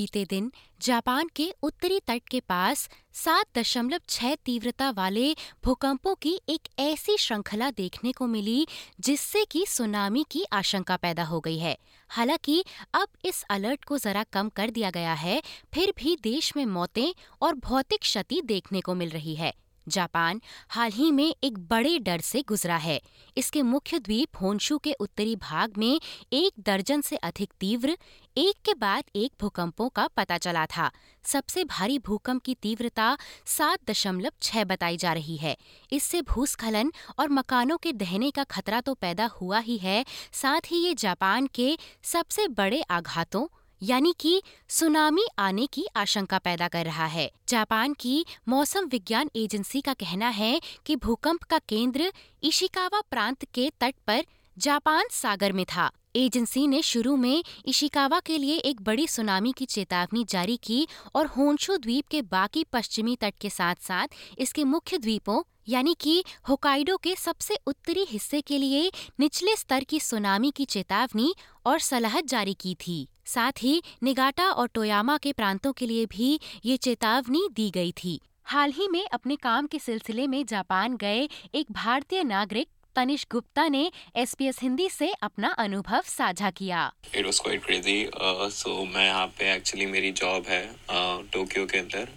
बीते दिन जापान के उत्तरी तट के पास सात दशमलव छह तीव्रता वाले भूकंपों की एक ऐसी श्रृंखला देखने को मिली, जिससे कि सुनामी की आशंका पैदा हो गई है। हालाँकि, अब इस अलर्ट को जरा कम कर दिया गया है, फिर भी देश में मौतें और भौतिक क्षति देखने को मिल रही है। जापान हाल ही में एक बड़े डर से गुजरा है। इसके मुख्य द्वीप होन्शु के उत्तरी भाग में एक दर्जन से अधिक तीव्र, एक के बाद एक भूकंपों का पता चला था। सबसे भारी भूकंप की तीव्रता सात दशमलव छह बताई जा रही है। इससे भूस्खलन और मकानों के दहने का खतरा तो पैदा हुआ ही है, साथ ही ये जापान के सबसे बड़े आघातों यानी कि सुनामी आने की आशंका पैदा कर रहा है। जापान की मौसम विज्ञान एजेंसी का कहना है कि भूकंप का केंद्र इशिकावा प्रांत के तट पर जापान सागर में था। एजेंसी ने शुरू में इशिकावा के लिए एक बड़ी सुनामी की चेतावनी जारी की और होन्शु द्वीप के बाकी पश्चिमी तट के साथ साथ इसके मुख्य द्वीपों, यानी कि होकाइडो के सबसे उत्तरी हिस्से के लिए निचले स्तर की सुनामी की चेतावनी और सलाह जारी की थी। साथ ही निगाटा और टोयामा के प्रांतों के लिए भी ये चेतावनी दी गई थी। हाल ही में अपने काम के सिलसिले में जापान गए एक भारतीय नागरिक तनिष गुप्ता ने एसपीएस हिंदी से अपना अनुभव साझा किया। It was quite crazy so मैं यहाँ पे एक्चुअली मेरी जॉब है टोक्यो uh, के अंदर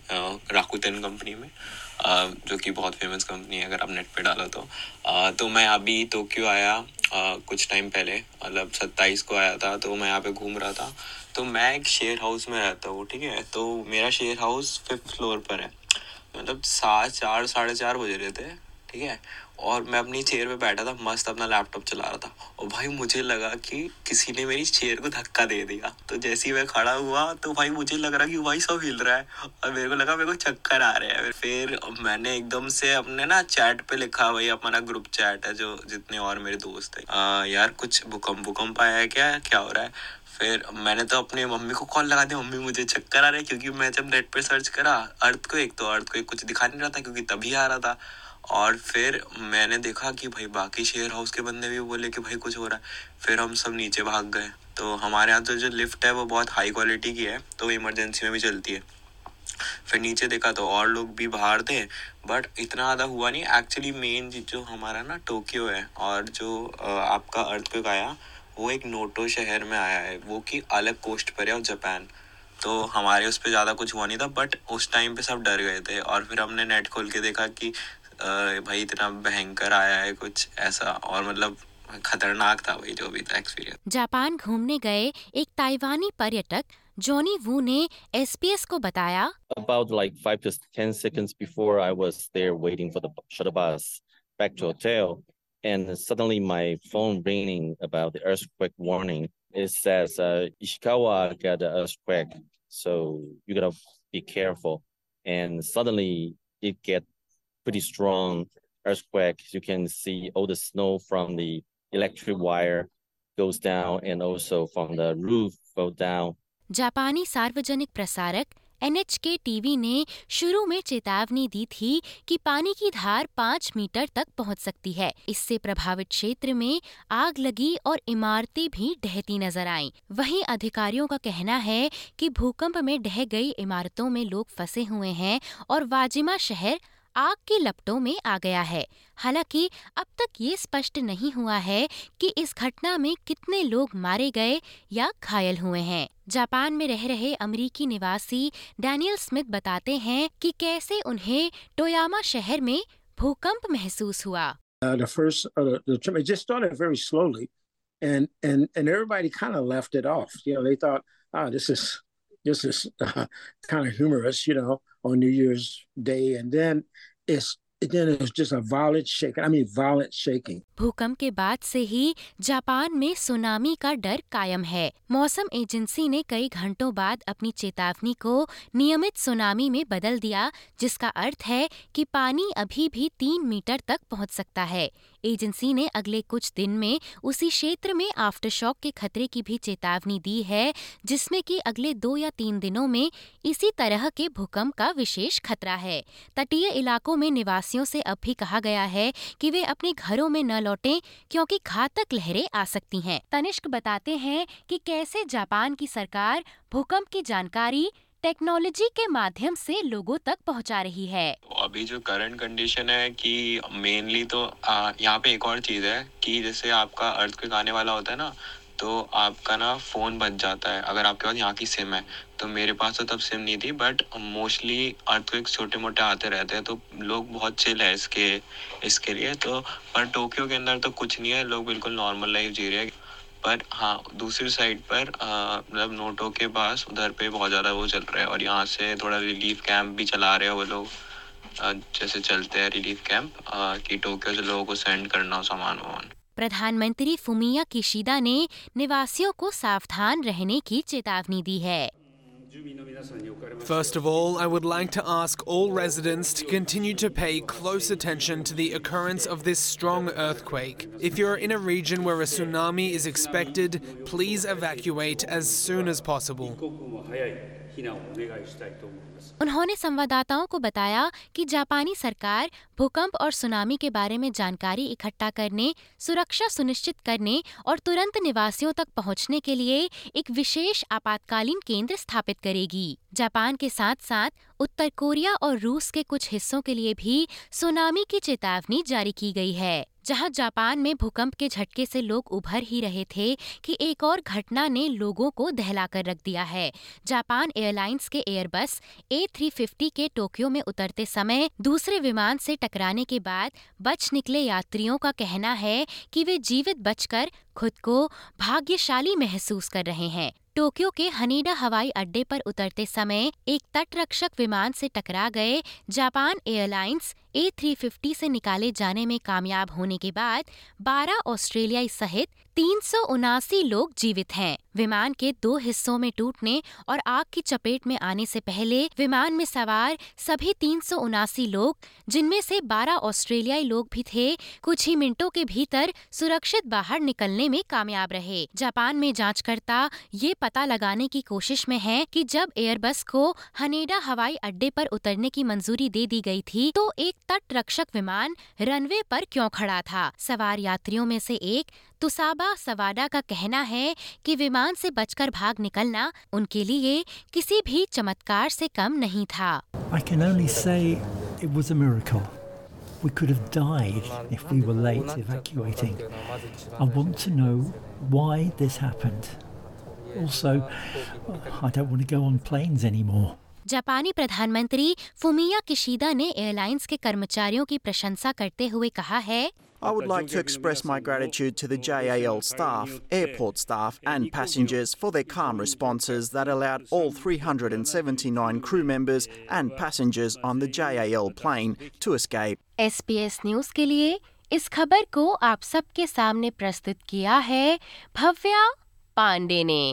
राकुतेन uh, कंपनी में uh, जो कि बहुत फ़ेमस कंपनी है अगर आप नेट पे डालो तो। Uh, तो मैं अभी टोक्यो आया uh, कुछ टाइम पहले मतलब सत्ताईस को आया था तो मैं यहाँ पे घूम रहा था। तो मैं एक शेयर हाउस में रहता हूँ ठीक है? तो मेरा शेयर हाउस फिफ्थ फ्लोर पर है। मतलब सात चार साढ़े चार बजे रहे थे ठीक है? और मैं अपनी चेयर पे बैठा था, मस्त अपना लैपटॉप चला रहा था। और भाई मुझे लगा कि किसी ने मेरी चेयर को धक्का दे दिया। तो जैसे ही मैं खड़ा हुआ तो भाई मुझे लग रहा कि भाई सब हिल रहा है। और मेरे को लगा मेरे को चक्कर आ रहे हैं। फिर मैंने एकदम से अपने ना चैट पे लिखा भाई अपना ग्रुप चैट है जो जितने और मेरे दोस्त है। यार कुछ भूकंप भूकंप आया है क्या? क्या हो रहा है? फिर मैंने तो अपनी मम्मी को कॉल लगा दिया, मम्मी, मुझे चक्कर आ रहा है क्योंकि मैं जब नेट पे सर्च करा अर्थ को एक तो अर्थ को एक कुछ दिखा नहीं रहा था क्योंकि तभी आ रहा था। और फिर मैंने देखा कि भाई बाकी शेयर हाउस के बंदे भी बोले कि भाई कुछ हो रहा है। फिर हम सब नीचे भाग गए। तो हमारे यहाँ तो जो लिफ्ट है वो बहुत हाई क्वालिटी की है तो इमरजेंसी में भी चलती है। फिर नीचे देखा तो और लोग भी बाहर थे बट इतना ज़्यादा हुआ नहीं। एक्चुअली मेन जो हमारा ना टोक्यो है, और जो आपका अर्थ आया, वो एक नोटो शहर में आया है। वो कि अलग कोस्ट पर है और जापान तो हमारे उस पर ज़्यादा कुछ हुआ नहीं था बट उस टाइम पे सब डर गए थे। और फिर हमने नेट खोल के देखा कि भाई इतना भयंकर आया है कुछ ऐसा और मतलब खतरनाक था भाई जो भी था एक्सपीरियंस जापान घूमने गए एक ताइवानी पर्यटक जॉनी वू ने एसपीएस को बताया About like 5 to 10 seconds before I was there waiting for the shuttle bus back to hotel and suddenly my phone ringing about the earthquake warning. It says uh, Ishikawa got an earthquake, so you gotta be careful. And suddenly it get pretty strong earthquake. You can see all the snow from the electric wire goes down and also from the roof go down. जापानी सार्वजनिक प्रसारक NHK TV ने शुरू में चेतावनी दी थी कि पानी की धार पाँच मीटर तक पहुँच सकती है इससे प्रभावित क्षेत्र में आग लगी और इमारतें भी ढहती नज़र आईं। वहीं अधिकारियों का कहना है कि भूकंप में ढह गई इमारतों में लोग फंसे हुए हैं और वाजिमा शहर आग की लपटों में आ गया है हालाँकि अब तक ये स्पष्ट नहीं हुआ है कि इस घटना में कितने लोग मारे गए या घायल हुए हैं जापान में रह रहे अमरीकी निवासी डैनियल स्मिथ बताते हैं कि कैसे उन्हें टोयामा शहर में भूकंप महसूस हुआ uh, the first uh, the, it just started very slowly and and and everybody kind of left it off you know they thought ah oh, this is this is uh, kind of humorous you know on New Year's Day, and then is भूकंप के बाद से ही Japan में tsunami का डर कायम है। मौसम एजेंसी ने कई घंटों बाद अपनी चेतावनी को नियमित सुनामी में बदल दिया, जिसका अर्थ है कि पानी अभी भी तीन मीटर तक पहुँच सकता है। एजेंसी ने अगले कुछ दिन में उसी क्षेत्र में आफ्टर शॉक के खतरे की भी चेतावनी दी है, जिसमें कि अगले दो या तीन दिनों में इसी तरह के भूकंप का विशेष खतरा है। तटीय इलाकों में निवासी निवासियों से अब भी कहा गया है कि वे अपने घरों में न लौटें, क्योंकि घातक लहरें आ सकती हैं। तनिष्क बताते हैं कि कैसे जापान की सरकार भूकंप की जानकारी टेक्नोलॉजी के माध्यम से लोगों तक पहुँचा रही है अभी जो करंट कंडीशन है कि मेनली तो यहाँ पे एक और चीज़ है कि जैसे आपका अर्थ आने वाला होता है ना तो आपका ना फ़ोन बच जाता है। अगर आपके पास यहाँ की सिम है तो मेरे पास तो तब सिम नहीं थी बट मोस्टली अर्थक्वेक छोटे मोटे आते रहते हैं तो लोग बहुत चिल है इसके इसके लिए। तो पर टोक्यो के अंदर तो कुछ नहीं है, लोग बिल्कुल नॉर्मल लाइफ जी रहे हैं। पर हाँ दूसरी साइड पर मतलब नोटो के पास, उधर पे बहुत ज़्यादा वो चल रहा है, और यहाँ से थोड़ा रिलीफ कैंप भी चला रहे हैं वो लोग। जैसे चलते हैं रिलीफ कैंप कि टोक्यो से लोगों को सेंड करना हो सामान वामान प्रधानमंत्री फुमिया किशिदा ने निवासियों को सावधान रहने की चेतावनी दी है First of all, I would like to ask all residents to continue to pay close attention to the occurrence of this strong earthquake. If you're in a region where a tsunami is expected, please evacuate as soon as possible. उन्होंने संवाददाताओं को बताया कि जापानी सरकार भूकंप और tsunami के बारे में जानकारी इकट्ठा करने, सुरक्षा सुनिश्चित करने और तुरंत निवासियों तक पहुँचने के लिए एक विशेष आपातकालीन केंद्र स्थापित करेगी। जापान के साथ साथ उत्तर कोरिया और रूस के कुछ हिस्सों के लिए भी सुनामी की चेतावनी जारी की गई है, जहाँ जापान में भूकंप के झटके से लोग उभर ही रहे थे कि एक और घटना ने लोगों को दहला कर रख दिया है। जापान एयरलाइंस के एयरबस ए थ्री फिफ्टी के टोक्यो में उतरते समय दूसरे विमान से टकराने के बाद बच निकले यात्रियों का कहना है कि वे जीवित बचकर खुद को भाग्यशाली महसूस कर रहे हैं। टोक्यो के हनीडा हवाई अड्डे पर उतरते समय एक तटरक्षक विमान से टकरा गए Japan airlines A three fifty से निकाले जाने में कामयाब होने के बाद 12 ऑस्ट्रेलियाई सहित तीन सौ उनासी लोग जीवित हैं। विमान के दो हिस्सों में टूटने और आग की चपेट में आने से पहले विमान में सवार सभी तीन सौ उनासी लोग, जिनमें से 12 ऑस्ट्रेलियाई लोग भी थे, कुछ ही मिनटों के भीतर सुरक्षित बाहर निकलने में कामयाब रहे। जापान में जांचकर्ता ये पता लगाने की कोशिश में है कि जब एयरबस को हनेडा हवाई अड्डे पर उतरने की मंजूरी दे दी गई थी तो एक तट रक्षक विमान रनवे पर क्यों खड़ा था सवार यात्रियों में से एक तुसाबा सवाडा का कहना है कि विमान से बचकर भाग निकलना उनके लिए किसी भी चमत्कार से कम नहीं था. We could have died if we were late evacuating. I want to know why this happened. Also, I don't want to go on planes anymore. जापानी प्रधानमंत्री फुमिया किशीदा ने एयरलाइंस के कर्मचारियों की प्रशंसा करते हुए कहा है I would like to express my gratitude to the JAL staff, airport staff, and passengers for their calm responses that allowed all 379 crew members and passengers on the JAL plane to escape. SBS news के लिए इस खबर को आप सबके सामने प्रस्तुत किया है भव्या पांडे ने